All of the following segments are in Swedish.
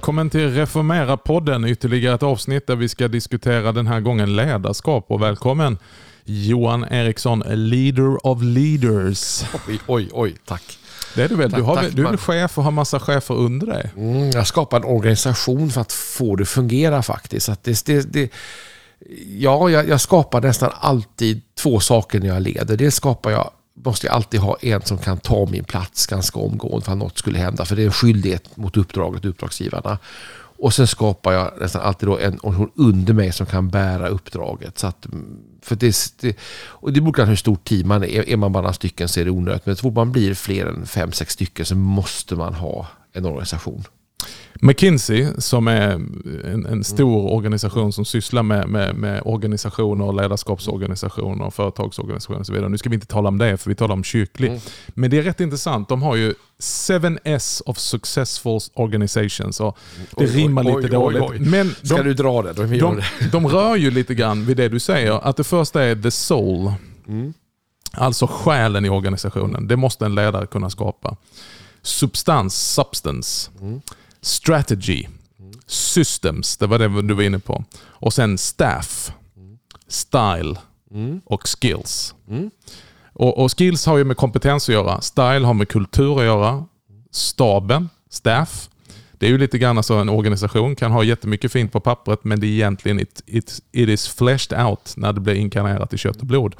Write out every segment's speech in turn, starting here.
Välkommen till Reformera-podden, ytterligare ett avsnitt där vi ska diskutera den här gången ledarskap. Och välkommen Johan Eriksson, leader of leaders. Oj, oj, oj, tack. Det är du väl? Tack, du, har, tack, du är chef och har massa chefer under dig? Mm, jag skapar en organisation för att få det att fungera faktiskt. Att det, det, det, ja, jag, jag skapar nästan alltid två saker när jag leder. Dels skapar jag måste jag alltid ha en som kan ta min plats ganska omgående för att något skulle hända. För det är en skyldighet mot uppdraget, uppdragsgivarna. Och sen skapar jag nästan alltid då en organisation under mig som kan bära uppdraget. Så att, för det, det, och det beror på hur stort team man är. Är man bara några stycken så är det onödigt. Men så fort man blir fler än fem, sex stycken så måste man ha en organisation. McKinsey, som är en, en stor organisation som sysslar med, med, med organisationer, ledarskapsorganisationer, och företagsorganisationer och så vidare. Nu ska vi inte tala om det, för vi talar om kyrklig. Mm. Men det är rätt intressant. De har ju 7S of successful organizations. Och det Oj, rimmar oj, lite oj, dåligt. Men Ska de, du dra det? De, det. de rör ju lite grann vid det du säger. Att det första är the soul. Mm. Alltså själen i organisationen. Det måste en ledare kunna skapa. Substans, substance. Mm. Strategy. Systems, det var det du var inne på. Och sen staff. Style och skills. Och, och skills har ju med kompetens att göra. Style har med kultur att göra. Staben, staff. Det är ju lite grann så en organisation kan ha jättemycket fint på pappret men det är egentligen it, it, it is fleshed out när det blir inkarnerat i kött och blod.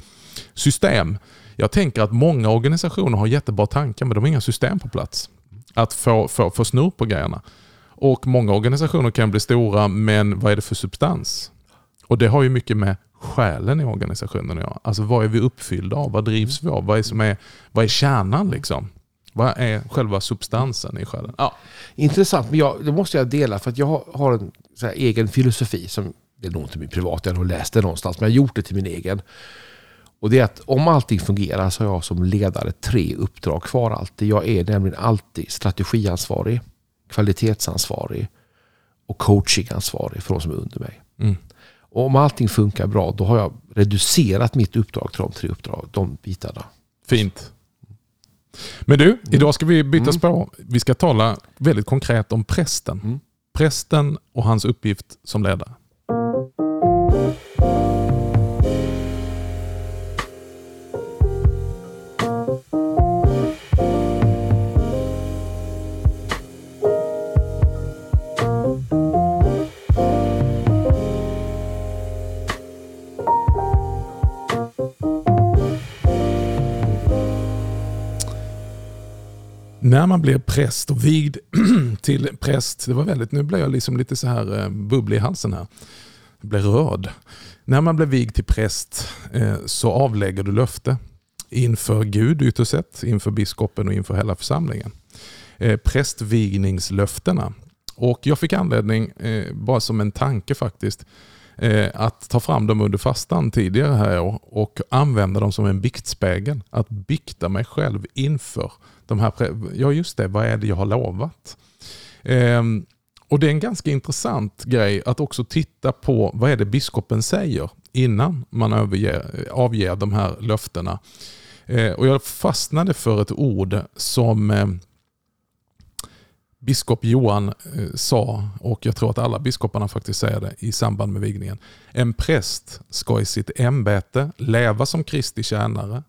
System. Jag tänker att många organisationer har jättebra tankar men de har inga system på plats. Att få, få, få snurr på grejerna. Och många organisationer kan bli stora men vad är det för substans? Och det har ju mycket med själen i organisationen att göra. Alltså vad är vi uppfyllda av? Vad drivs vi av? Vad är, som är, vad är kärnan liksom? Vad är själva substansen i själen? Ja. Intressant, men jag, det måste jag dela för att jag har- en så här egen filosofi som det är nog inte min privata, jag har nog läst det någonstans, men jag har gjort det till min egen. Och det är att om allting fungerar så har jag som ledare tre uppdrag kvar alltid. Jag är nämligen alltid strategiansvarig, kvalitetsansvarig och coachingansvarig för de som är under mig. Mm. Och om allting funkar bra, då har jag reducerat mitt uppdrag till de tre uppdrag, de bitarna. Fint. Men du, idag ska vi byta spår. Vi ska tala väldigt konkret om prästen. Mm. Prästen och hans uppgift som ledare. När man blir präst och vigd till präst, det var väldigt, nu blir jag liksom lite så här eh, bubblig i halsen här. Jag blev rörd. När man blir vigd till präst eh, så avlägger du löfte inför Gud ytterst sett, inför biskopen och inför hela församlingen. Eh, prästvigningslöftena. Och jag fick anledning, bara som en tanke faktiskt, att ta fram dem under fastan tidigare här och använda dem som en biktspegel. Att bikta mig själv inför de här, ja just det, vad är det jag har lovat? Ehm, och det är en ganska intressant grej att också titta på vad är det biskopen säger innan man överger, avger de här löftena. Eh, och jag fastnade för ett ord som eh, biskop Johan eh, sa, och jag tror att alla biskoparna faktiskt säger det i samband med vigningen. En präst ska i sitt ämbete leva som Kristi tjänare,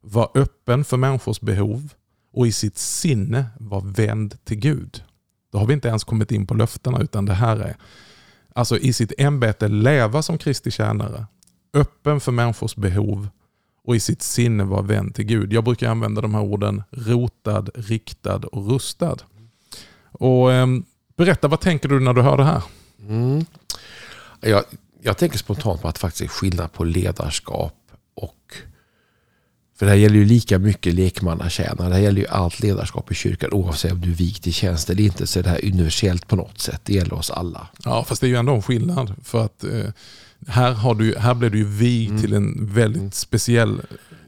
vara öppen för människors behov och i sitt sinne var vänd till Gud. Då har vi inte ens kommit in på löftena utan det här är alltså i sitt ämbete leva som Kristi tjänare, öppen för människors behov och i sitt sinne vara vänd till Gud. Jag brukar använda de här orden rotad, riktad och rustad. Och ehm, Berätta, vad tänker du när du hör det här? Mm. Jag, jag tänker spontant på att det faktiskt är skillnad på ledarskap och... För det här gäller ju lika mycket lekmannatjänare. Det här gäller ju allt ledarskap i kyrkan oavsett om du är vigt i tjänst eller inte. Så är det här universellt på något sätt. Det gäller oss alla. Ja, fast det är ju ändå en skillnad. För att eh, här, har du, här blev du ju vigd till en väldigt speciell...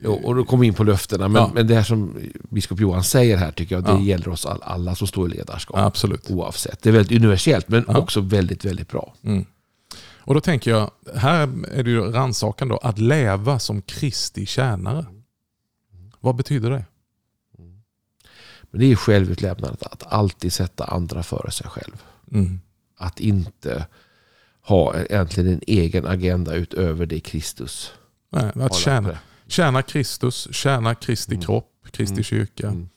Jo, och då kommer vi in på löftena. Men, Ja. men det här som biskop Johan säger här tycker jag, det Ja. gäller oss all, alla som står i ledarskap. Absolut. Oavsett. Det är väldigt universellt men Ja. också väldigt, väldigt bra. Mm. Och då tänker jag, här är det ju rannsakan då, att leva som Kristi tjänare. Vad betyder det? Men det är självutlämnandet att alltid sätta andra före sig själv. Mm. Att inte ha egentligen en egen agenda utöver det Kristus Nej, att tjäna, tjäna Kristus, tjäna Kristi Mm. kropp, Kristi Mm. kyrka. Mm.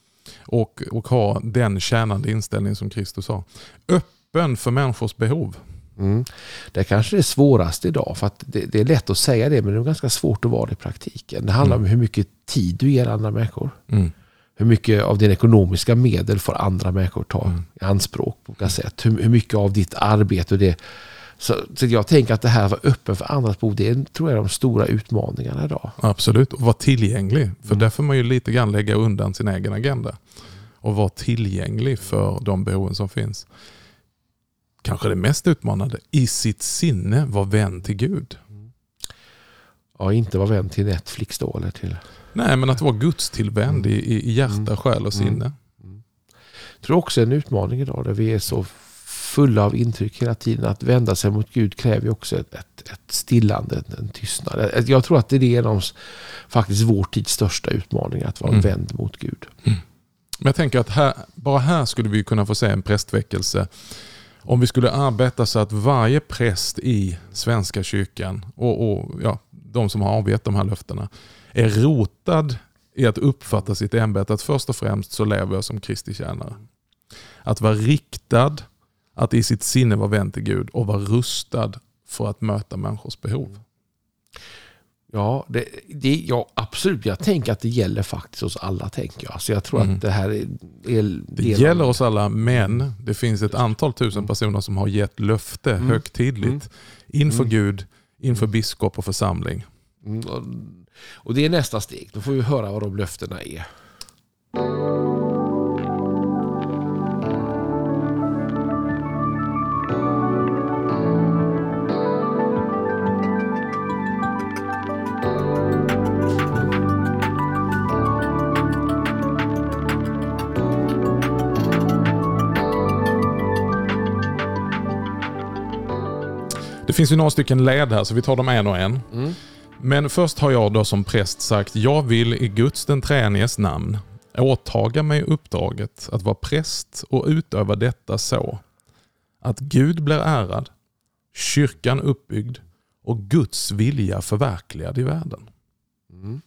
Och, och ha den tjänande inställning som Kristus har. Öppen för människors behov. Mm. Det är kanske det svåraste idag. För att det, det är lätt att säga det men det är ganska svårt att vara det i praktiken. Det handlar Mm. om hur mycket tid du ger andra människor. Mm. Hur mycket av din ekonomiska medel får andra människor ta Mm. i anspråk på olika sätt. Hur, hur mycket av ditt arbete och det. Så, så jag tänker att det här att vara öppen för andras behov, det är, tror jag är de stora utmaningarna idag. Absolut, och vara tillgänglig. För Mm. där får man ju lite grann lägga undan sin egen agenda. Och vara tillgänglig för de behoven som finns. Kanske det mest utmanande, i sitt sinne vara vän till Gud. Ja, inte vara vän till Netflix då eller till... Nej, men att vara Guds tillvänd i, i hjärta, Mm. själ och sinne. Jag tror också en utmaning idag där vi är så fulla av intryck hela tiden. Att vända sig mot Gud kräver ju också ett, ett, ett stillande, en tystnad. Jag tror att det är en av faktiskt vår tids största utmaningar. Att vara Mm. vänd mot Gud. Men jag tänker att här, bara här skulle vi kunna få se en prästväckelse. Om vi skulle arbeta så att varje präst i Svenska kyrkan och, och ja, de som har avgett de här löftena är rotad i att uppfatta sitt ämbete. Att först och främst så lever jag som Kristi tjänare. Att vara riktad, att i sitt sinne vara vänd till Gud och vara rustad för att möta människors behov. Ja, det, det, ja, absolut. Jag tänker att det gäller faktiskt oss alla. tänker jag. Så jag tror Mm. att det här är... är Det gäller oss alla, men det finns ett antal tusen personer som har gett löfte Mm. högtidligt Mm. inför Mm. Gud, inför biskop och församling. Mm, och, och det är nästa steg. Då får vi höra vad de löftena är. Finns ju några stycken led här så vi tar dem en och en. Mm. Men först har jag då som präst sagt, jag vill i Guds den treeniges namn åtaga mig uppdraget att vara präst och utöva detta så att Gud blir ärad, kyrkan uppbyggd och Guds vilja förverkligad i världen. Mm.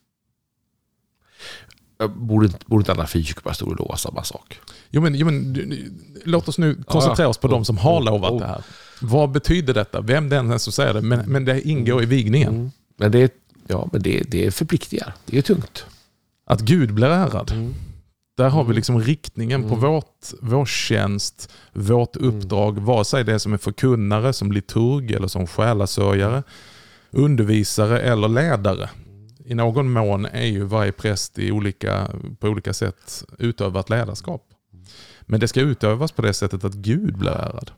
Jag Borde inte, borde inte alla frikyrkopastorer lova samma sak? Jo, men, jo, men, du- du- låt oss nu koncentrera oss på de som har lovat det här. Vad betyder detta? Vem den är som säger det, men, men det ingår i vigningen. Mm. Men, det, ja, men det, det förpliktigar. Det är tungt. Att Gud blir ärad. Där har vi liksom riktningen på Mm. vårt, vår tjänst, vårt uppdrag, vare sig det är som är förkunnare, som liturg eller som själasörjare, undervisare eller ledare. I någon mån är ju varje präst i olika, på olika sätt utövat ledarskap. Men det ska utövas på det sättet att Gud blir ärad.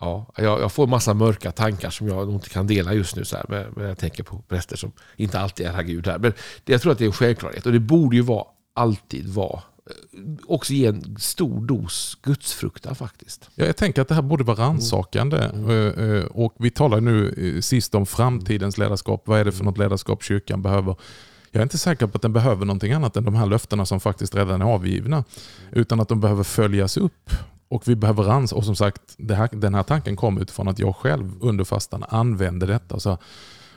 Ja, jag, jag får massa mörka tankar som jag nog inte kan dela just nu. Så här, men, men jag tänker på präster som inte alltid är Gud här. Men det, jag tror att det är en självklarhet. Och det borde ju vara, alltid vara, också ge en stor dos gudsfruktan faktiskt. Ja, jag tänker att det här borde vara rannsakande. Eh, eh, Och vi talar nu eh, sist om framtidens ledarskap. Vad är det för något ledarskap kyrkan behöver? Jag är inte säker på att den behöver någonting annat än de här löftena som faktiskt redan är avgivna. Utan att de behöver följas upp. Och vi behöver rannsaka. Och som sagt, här, den här tanken kom utifrån att jag själv under fastan använde detta. Sa,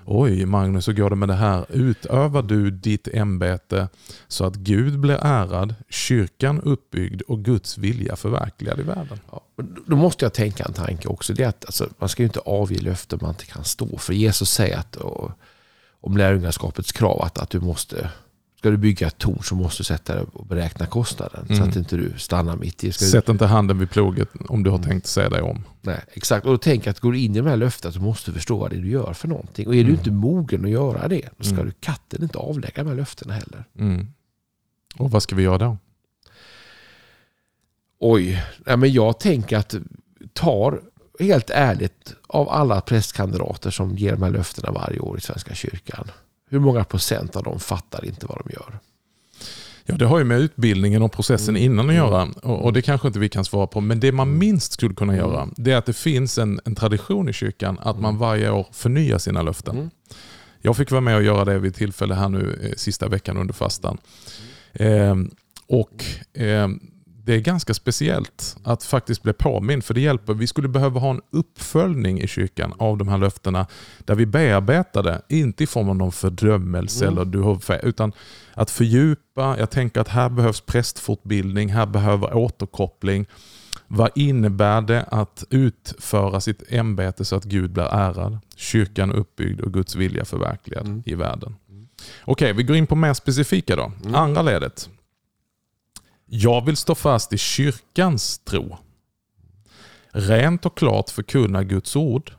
Oj Magnus, hur går det med det här? Utövar du ditt ämbete så att Gud blir ärad, kyrkan uppbyggd och Guds vilja förverkligad i världen? Ja, då måste jag tänka en tanke också. Det är att alltså, man ska ju inte avge löften man inte kan stå för. Jesus säger att, och, om lärjungaskapets krav att, att du måste Ska du bygga ett torn så måste du sätta dig och beräkna kostnaden. Så Mm. att inte du stannar mitt i. Ska du, Sätt inte handen vid ploget om du har tänkt se dig om. nej, exakt. Och då jag att går du in i de här löftena så måste du förstå vad det är du gör för någonting. Och är du inte mogen att göra det, då ska Mm. du katten inte avlägga de här löftena heller. Mm. Och vad ska vi göra då? Oj, nej, men jag tänker att tar helt ärligt av alla prästkandidater som ger de här löftena varje år i Svenska kyrkan. Hur många procent av dem fattar inte vad de gör? Ja, det har ju med utbildningen och processen Mm. innan att göra. Och, det kanske inte vi kan svara på. Men det man minst skulle kunna Mm. göra, det är att det finns en, en tradition i kyrkan att man varje år förnyar sina löften. Mm. Jag fick vara med och göra det vid tillfälle här nu eh, sista veckan under fastan. Eh, och eh, det är ganska speciellt att faktiskt bli påmind. För det hjälper. Vi skulle behöva ha en uppföljning i kyrkan av de här löftena. Där vi bearbetar det, inte i form av någon fördömelse Mm. eller du har fel, utan att fördjupa. Jag tänker att här behövs prästfortbildning, här behöver återkoppling. Vad innebär det att utföra sitt ämbete så att Gud blir ärad, kyrkan uppbyggd och Guds vilja förverkligad Mm. i världen? Okej, vi går in på mer specifika då. Mm. Andra ledet. Jag vill stå fast i kyrkans tro. Rent och klart förkunna Guds ord.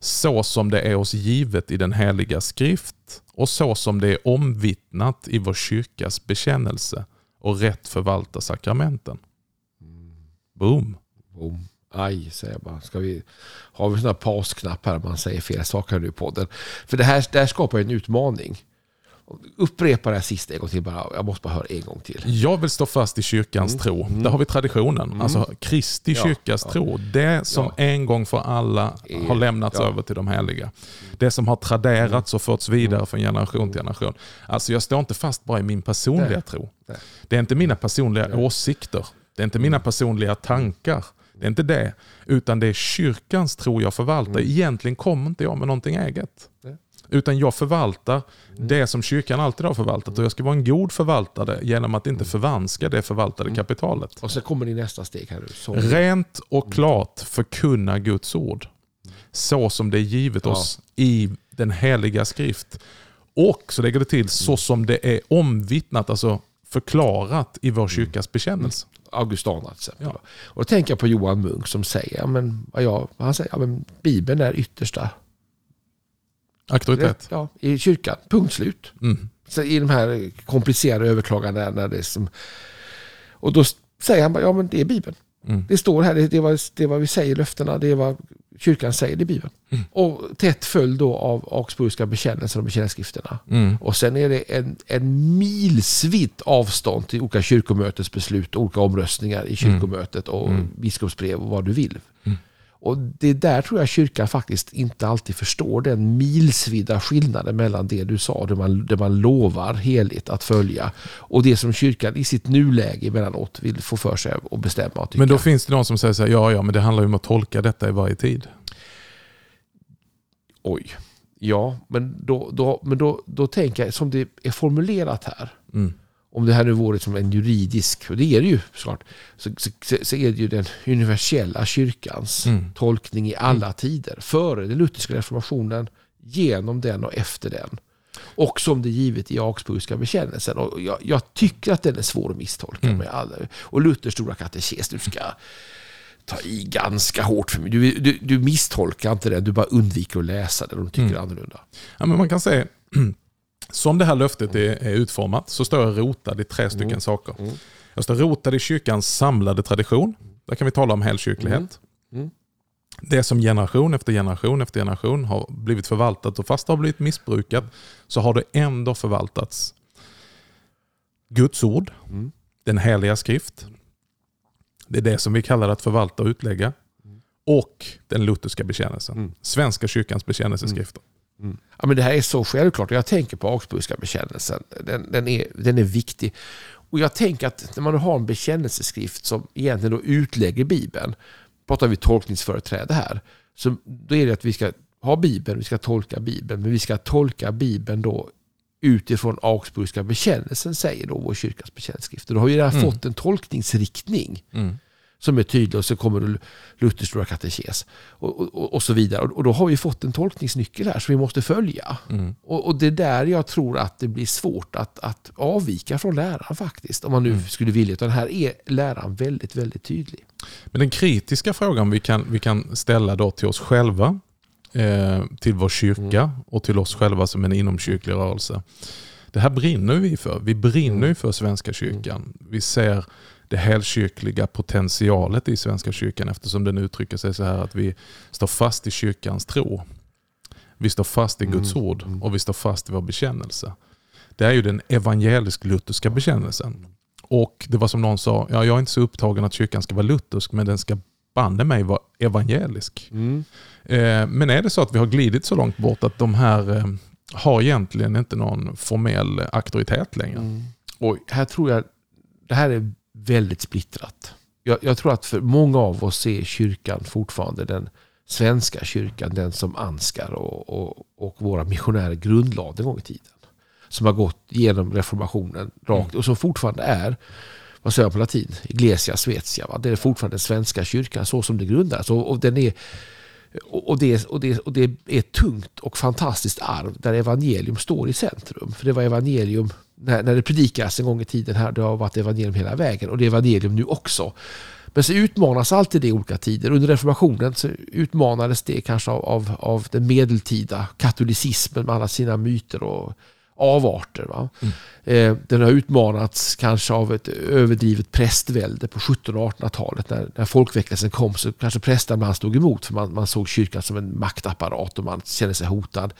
Så som det är oss givet i den heliga skrift och så som det är omvittnat i vår kyrkas bekännelse och rätt förvalta sakramenten. Boom. Boom. Aj, säger jag bara. Ska vi, har vi en sån här pausknapp här man säger fel saker nu i podden? För det här, det här skapar en utmaning. Upprepa det här sista en gång till bara. Jag måste bara höra en gång till. Jag vill stå fast i kyrkans tro. Där har vi traditionen. Alltså Kristi Mm. Ja, kyrkas ja. tro. Det som Ja. en gång för alla har lämnats över till de heliga. Det som har traderats och förts vidare Mm. från generation till generation. Alltså jag står inte fast bara i min personliga Nej. tro. Nej. Det är inte mina personliga åsikter. Det är inte mina personliga tankar. Det är inte det. Utan det är kyrkans tro jag förvaltar. Egentligen kommer inte jag med någonting eget. Utan jag förvaltar det som kyrkan alltid har förvaltat. Och jag ska vara en god förvaltare genom att inte förvanska det förvaltade kapitalet. Och så kommer det nästa steg här. Som, Rent och klart förkunna Guds ord. Så som det är givet Ja. oss i den heliga skrift. Och så lägger det till så som det är omvittnat, alltså förklarat i vår kyrkas bekännelse. Augustana till exempel. Ja. Och då tänker jag på Johan Munk som säger, ja, men, jag, han säger, ja, men Bibeln är yttersta Auktoritet. ja, i kyrkan. Punkt slut. Mm. Så I de här komplicerade överklagandena. Det som, och då säger han bara, ja men det är Bibeln. Mm. Det står här, det är, vad, det vad vi säger i löftena, det är vad kyrkan säger i Bibeln. Mm. Och tätt följd då av Augsburgska bekännelsen och bekännelseskrifterna. Mm. Och sen är det en, en milsvitt avstånd till olika kyrkomötets beslut och olika omröstningar i kyrkomötet och Mm. biskopsbrev och vad du vill. Och det där tror jag kyrkan faktiskt inte alltid förstår den milsvida skillnaden mellan det du sa, det man, det man lovar heligt att följa och det som kyrkan i sitt nuläge emellanåt vill få för sig och bestämma och. Men då finns det någon som säger så här, ja ja men det handlar ju om att tolka detta i varje tid. Oj. Ja, men då, då, men då, då tänker jag som det är formulerat här. Mm. Om det här nu vore som en juridisk, och det är det ju såklart, så, så, så är det ju den universella kyrkans Mm. tolkning i alla tider. Före den lutherska reformationen, genom den och efter den. Och som det är givet i Augsburgska bekännelsen. Och jag, jag tycker att den är svår att misstolka. Mm. Med alla. Och Luthers stora katekes, du ska ta i ganska hårt för mig. Du, du, du misstolkar inte den, du bara undviker att läsa den och du tycker Mm. annorlunda. Ja, men man kan säga, som det här löftet är, är utformat så står jag rotad i tre stycken Mm. saker. Mm. Jag står rotad i kyrkans samlade tradition. Där kan vi tala om helkyrklighet. Mm. Mm. Det som generation efter generation efter generation har blivit förvaltat och fast det har blivit missbrukat så har det ändå förvaltats. Guds ord, Mm. den heliga skrift. Det är det som vi kallar att förvalta och utlägga. Och den lutherska bekännelsen. Mm. Svenska kyrkans bekännelseskrifter. Ja, men det här är så självklart. Jag tänker på Augsburgska bekännelsen. Den, den, är, den är viktig. Och jag tänker att när man har en bekännelseskrift som egentligen då utlägger Bibeln, pratar vi tolkningsföreträde här, så då är det att vi ska ha Bibeln, vi ska tolka Bibeln, men vi ska tolka Bibeln då utifrån Augsburgska bekännelsen, säger då vår kyrkas bekännelseskrift. Då har vi redan Mm. fått en tolkningsriktning Mm. Som är tydlig och så kommer det Luthers stora katekes och, och, och så vidare. Och, då har vi fått en tolkningsnyckel här som vi måste följa. Mm. Och, och det är där jag tror att det blir svårt att, att avvika från läran faktiskt. Om man nu skulle vilja. Utan här är läran väldigt, väldigt tydlig. Men den kritiska frågan vi kan, vi kan ställa då till oss själva, eh, till vår kyrka och till oss själva som en inomkyrklig rörelse. Det här brinner vi för. Vi brinner ju för Svenska kyrkan. Vi ser det helkyrkliga potentialet i Svenska kyrkan eftersom den uttrycker sig så här att vi står fast i kyrkans tro. Vi står fast i Guds ord och vi står fast i vår bekännelse. Det är ju den evangelisk-lutherska bekännelsen. Och det var som någon sa, ja, jag är inte så upptagen att kyrkan ska vara luthersk, men den ska banne mig vara evangelisk. Eh, men är det så att vi har glidit så långt bort att de här eh, har egentligen inte någon formell auktoritet längre? Och här tror jag, det här är väldigt splittrat. Jag, jag, tror att för många av oss är kyrkan fortfarande den svenska kyrkan, den som Ansgar och, och, och våra missionärer grundlade en gång i tiden. Som har gått genom reformationen rakt och som fortfarande är vad säger jag på latin? Iglesia Svezia. Va? Det är fortfarande den svenska kyrkan så som det grundades. Och, och, den är, och, det, och, det, och det är ett tungt och fantastiskt arv där evangelium står i centrum. För det var evangelium när, när det predikas en gång i tiden här. Det har varit evangelium hela vägen och det är evangelium nu också. Men så utmanas alltid det i olika tider. Under reformationen så utmanades det kanske av, av, av den medeltida katolicismen med alla sina myter och avarter. Va? Mm. Eh, den har utmanats kanske av ett överdrivet prästvälde på 1700 och 1800-talet. När, när folkväckelsen kom så kanske prästerna ibland stod emot för man, man såg kyrkan som en maktapparat och man kände sig hotad.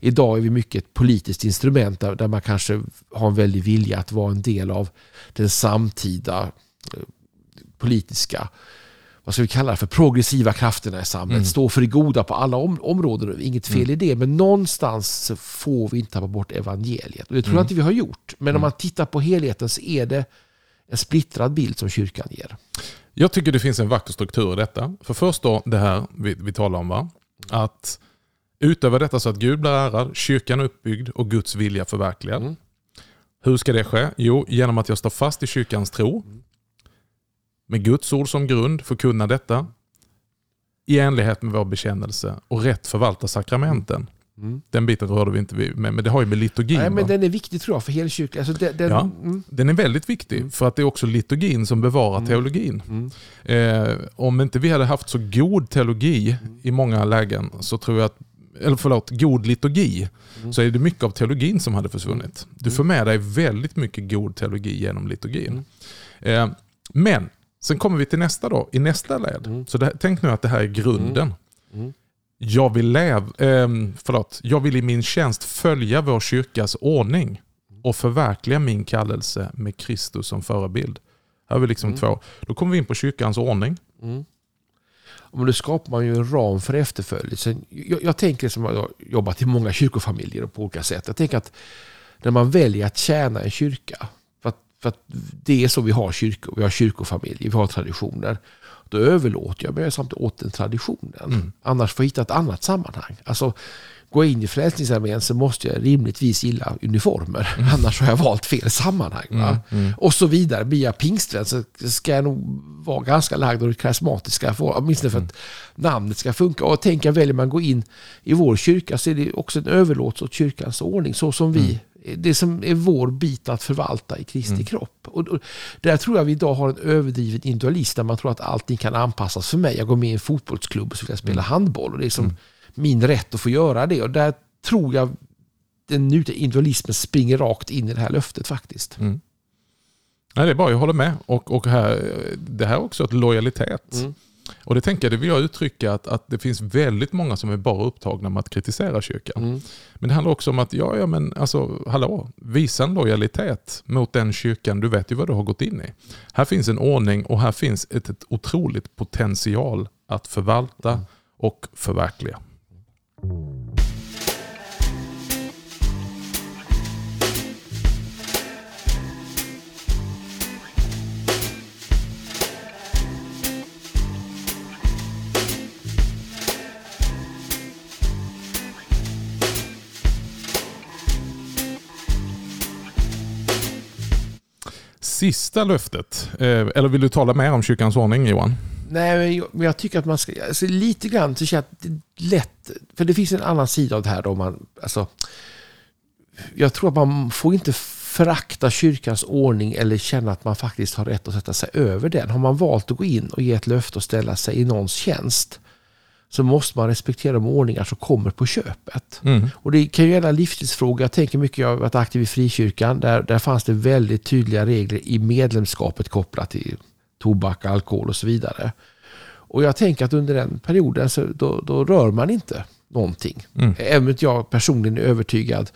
Idag är vi mycket ett politiskt instrument där, där man kanske har en väldig vilja att vara en del av den samtida eh, politiska vad ska vi kalla det för, progressiva krafterna i samhället. Mm. Stå för det goda på alla om områden. Inget fel mm. i det. Men någonstans får vi inte tappa bort evangeliet. Och det tror mm. jag inte vi har gjort. Men om mm. man tittar på helheten så är det en splittrad bild som kyrkan ger. Jag tycker det finns en vacker struktur i detta. För först då det här vi, vi talar om. va? Att utöva detta så att Gud blir ärad, kyrkan är uppbyggd och Guds vilja förverkligad. Mm. Hur ska det ske? Jo, genom att jag står fast i kyrkans tro. Med Guds ord som grund förkunna detta i enlighet med vår bekännelse och rätt förvalta sakramenten. Mm. Den biten rörde vi inte vid, men det har ju med liturgin. Nej, men den är viktig tror jag för helkyrkan. Alltså den, den, ja, mm. den är väldigt viktig mm. för att det är också liturgin som bevarar mm. teologin. Mm. Eh, om inte vi hade haft så god teologi mm. i många lägen så tror jag att eller förlåt, god liturgi, mm. så är det mycket av teologin som hade försvunnit. Du får med dig väldigt mycket god teologi genom liturgin. Eh, men Sen kommer vi till nästa då, i nästa led. Mm. Så det, tänk nu att det här är grunden. Mm. mm. Jag, vill lev, eh, förlåt, jag vill i min tjänst följa vår kyrkas ordning och förverkliga min kallelse med Kristus som förebild. Här har vi liksom mm. två. Då kommer vi in på kyrkans ordning. Men då skapar man ju en ram för efterföljelsen. Jag, jag tänker som jag har jobbat i många kyrkofamiljer på olika sätt. Jag tänker att när man väljer att tjäna en kyrka för att det är så vi har kyrkor, vi har kyrkofamiljer, vi har traditioner. Då överlåter jag mig samtidigt åt den traditionen. Mm. Annars får jag hitta ett annat sammanhang. Alltså, går jag in i Frälsningsarmén så måste jag rimligtvis gilla uniformer. Mm. Annars har jag valt fel sammanhang. Mm. Mm. Och så vidare. Blir jag pingstvän så ska jag nog vara ganska lagd åt karismatiska. åtminstone för att mm. namnet ska funka. Och tänker jag väljer man gå in i vår kyrka så är det också en överlåtelse åt kyrkans ordning. Så som vi mm det som är vår bit att förvalta i Kristi mm. kropp. Och, och, där tror jag vi idag har en överdriven individualism där man tror att allting kan anpassas för mig. Jag går med i en fotbollsklubb och så vill jag spela mm. handboll och det är som mm. Min rätt att få göra det. Och där tror jag den nutida individualismen springer rakt in i det här löftet faktiskt. Mm. Nej, det är bra, jag håller med. Och, och här, det här är också ett lojalitet. Mm. Och det tänker jag, det vill jag uttrycka att, att det finns väldigt många som är bara upptagna med att kritisera kyrkan. Mm. Men det handlar också om att, ja, ja men alltså, hallå, visa en lojalitet mot den kyrkan, du vet ju vad du har gått in i. Här finns en ordning och här finns ett, ett otroligt potential att förvalta mm. och förverkliga sista löftet. Eh, eller vill du tala mer om kyrkans ordning Johan? Nej, men jag, jag tycker att man ska... Alltså, lite grann så att det är lätt... För det finns en annan sida av det här då man... Alltså, jag tror att man får inte förakta kyrkans ordning eller känna att man faktiskt har rätt att sätta sig över den. Har man valt att gå in och ge ett löfte och ställa sig i någons tjänst så måste man respektera de ordningar som kommer på köpet. Mm. Och Det kan ju gälla livstidsfrågor. Jag tänker mycket, jag har varit aktiv i frikyrkan. Där, där fanns det väldigt tydliga regler i medlemskapet kopplat till tobak, alkohol och så vidare. Och jag tänker att under den perioden så då, då rör man inte någonting. Mm. Även om jag personligen är övertygad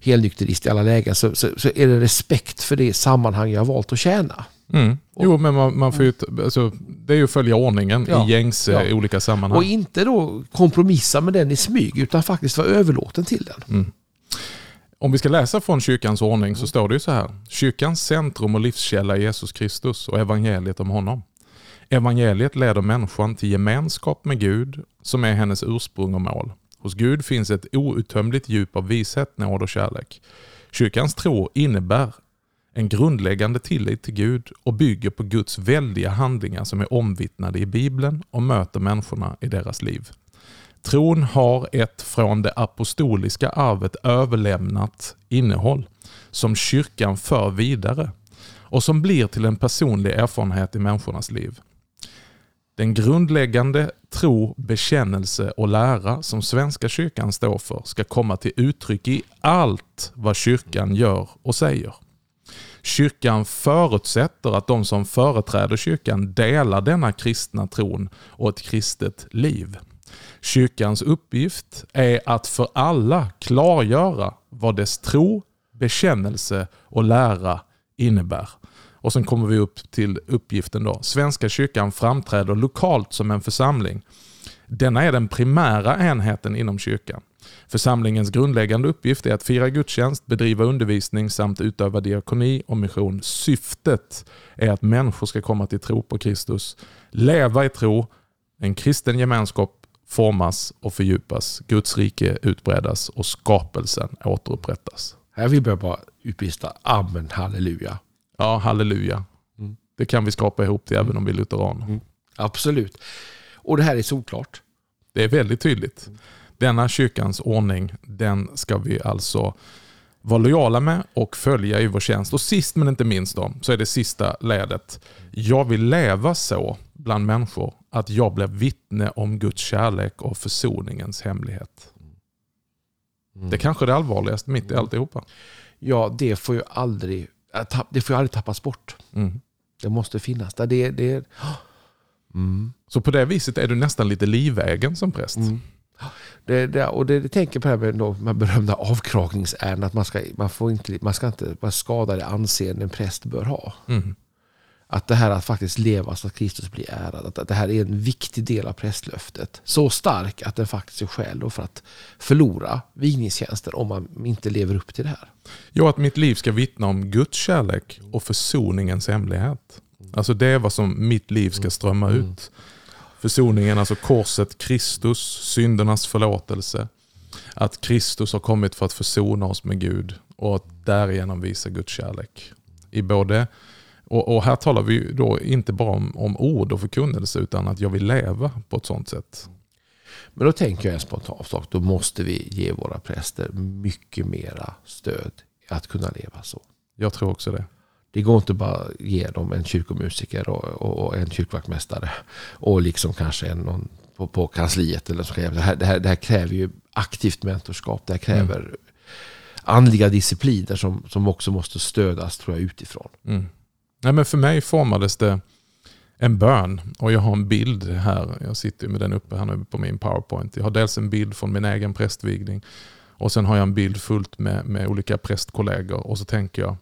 helnykterist i alla lägen så, så, så, är det respekt för det sammanhang jag har valt att tjäna. Mm. Jo, men man, man får ju, alltså, det är ju att följa ordningen ja, i gängse ja. i olika sammanhang. Och inte då kompromissa med den i smyg, utan faktiskt vara överlåten till den. Mm. Om vi ska läsa från kyrkans ordning så står det ju så här. Kyrkans centrum och livskälla är Jesus Kristus och evangeliet om honom. Evangeliet leder människan till gemenskap med Gud som är hennes ursprung och mål. Hos Gud finns ett outtömligt djup av vishet, nåd och kärlek. Kyrkans tro innebär en grundläggande tillit till Gud och bygger på Guds väldiga handlingar som är omvittnade i Bibeln och möter människorna i deras liv. Tron har ett från det apostoliska arvet överlämnat innehåll som kyrkan för vidare och som blir till en personlig erfarenhet i människornas liv. Den grundläggande tro, bekännelse och lära som Svenska kyrkan står för ska komma till uttryck i allt vad kyrkan gör och säger. Kyrkan förutsätter att de som företräder kyrkan delar denna kristna tron och ett kristet liv. Kyrkans uppgift är att för alla klargöra vad dess tro, bekännelse och lära innebär. Och sen kommer vi upp till uppgiften då. Svenska kyrkan framträder lokalt som en församling. Denna är den primära enheten inom kyrkan. Församlingens grundläggande uppgift är att fira gudstjänst, bedriva undervisning samt utöva diakoni och mission. Syftet är att människor ska komma till tro på Kristus, leva i tro, en kristen gemenskap formas och fördjupas, Guds rike utbredas och skapelsen återupprättas. Här vill jag bara utbrista Amen, halleluja. Ja, halleluja. Mm. Det kan vi skapa ihop till även om vi är lutheraner. Mm. Absolut. Och det här är solklart. Det är väldigt tydligt. Denna kyrkans ordning, den ska vi alltså vara lojala med och följa i vår tjänst. Och sist men inte minst då, så är det sista ledet. Jag vill leva så bland människor att jag blir vittne om Guds kärlek och försoningens hemlighet. Mm. Det är kanske är det allvarligaste mitt i alltihopa. Ja, det får ju aldrig, det får ju aldrig tappas bort. Mm. Det måste finnas där. Det, det, mm. Så på det viset är du nästan lite livvägen som präst. Mm. Det, det, och det, det tänker på det här med de berömda avkragningsärenden. Att man ska, man får inte, man ska inte skada det anseende en präst bör ha. Mm. Att det här att faktiskt leva så att Kristus blir ärad. Att det här är en viktig del av prästlöftet. Så stark att den faktiskt är skäl för att förlora vigningstjänsten om man inte lever upp till det här. Ja, att mitt liv ska vittna om Guds kärlek och försoningens hemlighet. Alltså det är vad som mitt liv ska strömma mm. ut. Försoningen, alltså korset, Kristus, syndernas förlåtelse. Att Kristus har kommit för att försona oss med Gud och att därigenom visa Guds kärlek. I både, och, och här talar vi då inte bara om, om ord och förkunnelse utan att jag vill leva på ett sånt sätt. Men då tänker jag en spontan sak. Då måste vi ge våra präster mycket mera stöd att kunna leva så. Jag tror också det. Det går inte bara att ge dem en kyrkomusiker och, och, och en kyrkvaktmästare. Och liksom kanske en, någon på, på kansliet. Eller så. Det, här, det, här, det här kräver ju aktivt mentorskap. Det här kräver mm. andliga discipliner som, som också måste stödas tror jag, utifrån. Mm. Nej, men för mig formades det en bön och jag har en bild här. Jag sitter med den uppe här nu på min powerpoint. Jag har dels en bild från min egen prästvigning och sen har jag en bild fullt med, med olika prästkollegor och så tänker jag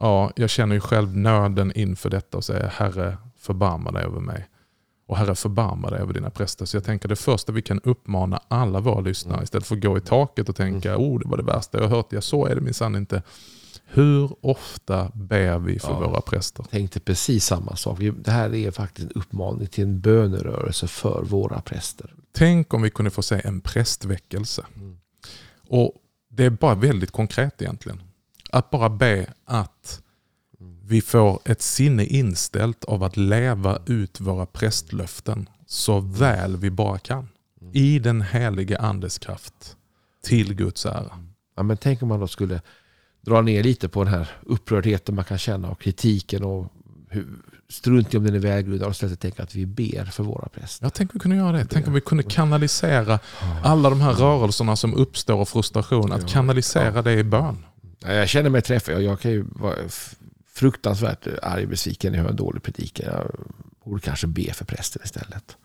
Ja, jag känner ju själv nöden inför detta och säger Herre förbarma dig över mig. Och Herre förbarma dig över dina präster. Så jag tänker det första vi kan uppmana alla våra lyssnare mm. istället för att gå i taket och tänka mm. oh det var det värsta jag har hört. Ja så är det minsann inte. Hur ofta ber vi för ja, våra präster? tänkte precis samma sak. Det här är faktiskt en uppmaning till en bönerörelse för våra präster. Tänk om vi kunde få se en prästväckelse. Mm. Och Det är bara väldigt konkret egentligen. Att bara be att vi får ett sinne inställt av att leva ut våra prästlöften så väl vi bara kan. I den helige andes kraft. Till Guds ära. Ja, men tänk om man då skulle dra ner lite på den här upprördheten man kan känna och kritiken och hur, strunt i om den är välgrundad och istället tänka att vi ber för våra präster. Jag tänker vi kunde göra det. Tänk om vi kunde kanalisera alla de här rörelserna som uppstår och frustration. Att kanalisera det i bön. Jag känner mig träffad. Jag kan ju vara fruktansvärt arg och besviken när jag hör en dålig predikan. Jag borde kanske be för prästen istället.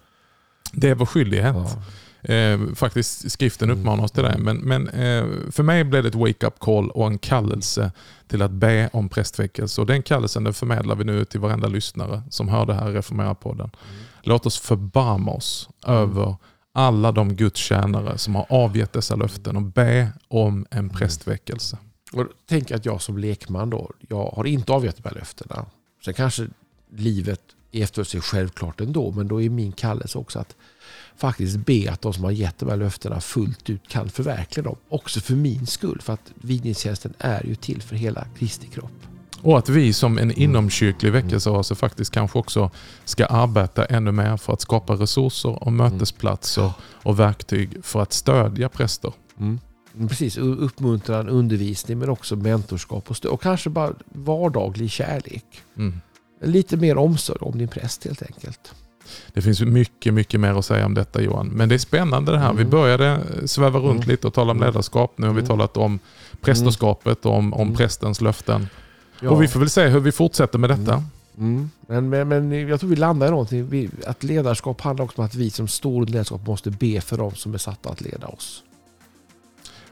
Det är vår skyldighet. Ja. Eh, faktiskt skriften mm. uppmanar oss till det. Men, men eh, för mig blev det ett wake-up call och en kallelse till att be om prästväckelse. Och den kallelsen den förmedlar vi nu till varenda lyssnare som hör det här Reformera-podden. Mm. Låt oss förbarma oss mm. över alla de gudstjänare som har avgett dessa löften och be om en prästväckelse. Och tänk att jag som lekman då, jag har inte avgett de här löftena. Sen kanske livet efter sig självklart ändå, men då är min kallelse också att faktiskt be att de som har gett de här löftena fullt ut kan förverkliga dem. Också för min skull, för att vigningstjänsten är ju till för hela Kristi kropp. Och att vi som en inomkyrklig väckelserörelse faktiskt kanske också ska arbeta ännu mer för att skapa resurser och mötesplatser och verktyg för att stödja präster. Mm. Precis, uppmuntran, undervisning men också mentorskap och stöd. Och kanske bara vardaglig kärlek. Mm. Lite mer omsorg om din präst helt enkelt. Det finns mycket, mycket mer att säga om detta Johan. Men det är spännande det här. Vi Mm. började sväva runt Mm. lite och tala om ledarskap. Nu har vi Mm. talat om prästerskapet och om, om Mm. prästens löften. Ja. Och vi får väl se hur vi fortsätter med detta. Mm. Men, men, men jag tror vi landar i någonting. Vi, att ledarskap handlar också om att vi som står i ledarskap måste be för dem som är satta att leda oss.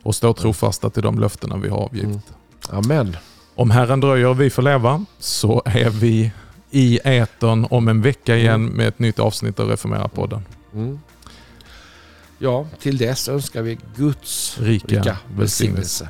Och stå trofasta till de löftena vi har avgivit. Mm. Amen. Om Herren dröjer och vi får leva så är vi i etern om en vecka igen med ett nytt avsnitt av Reformera-podden. Mm. Ja, till dess önskar vi Guds Rika rika välsignelse.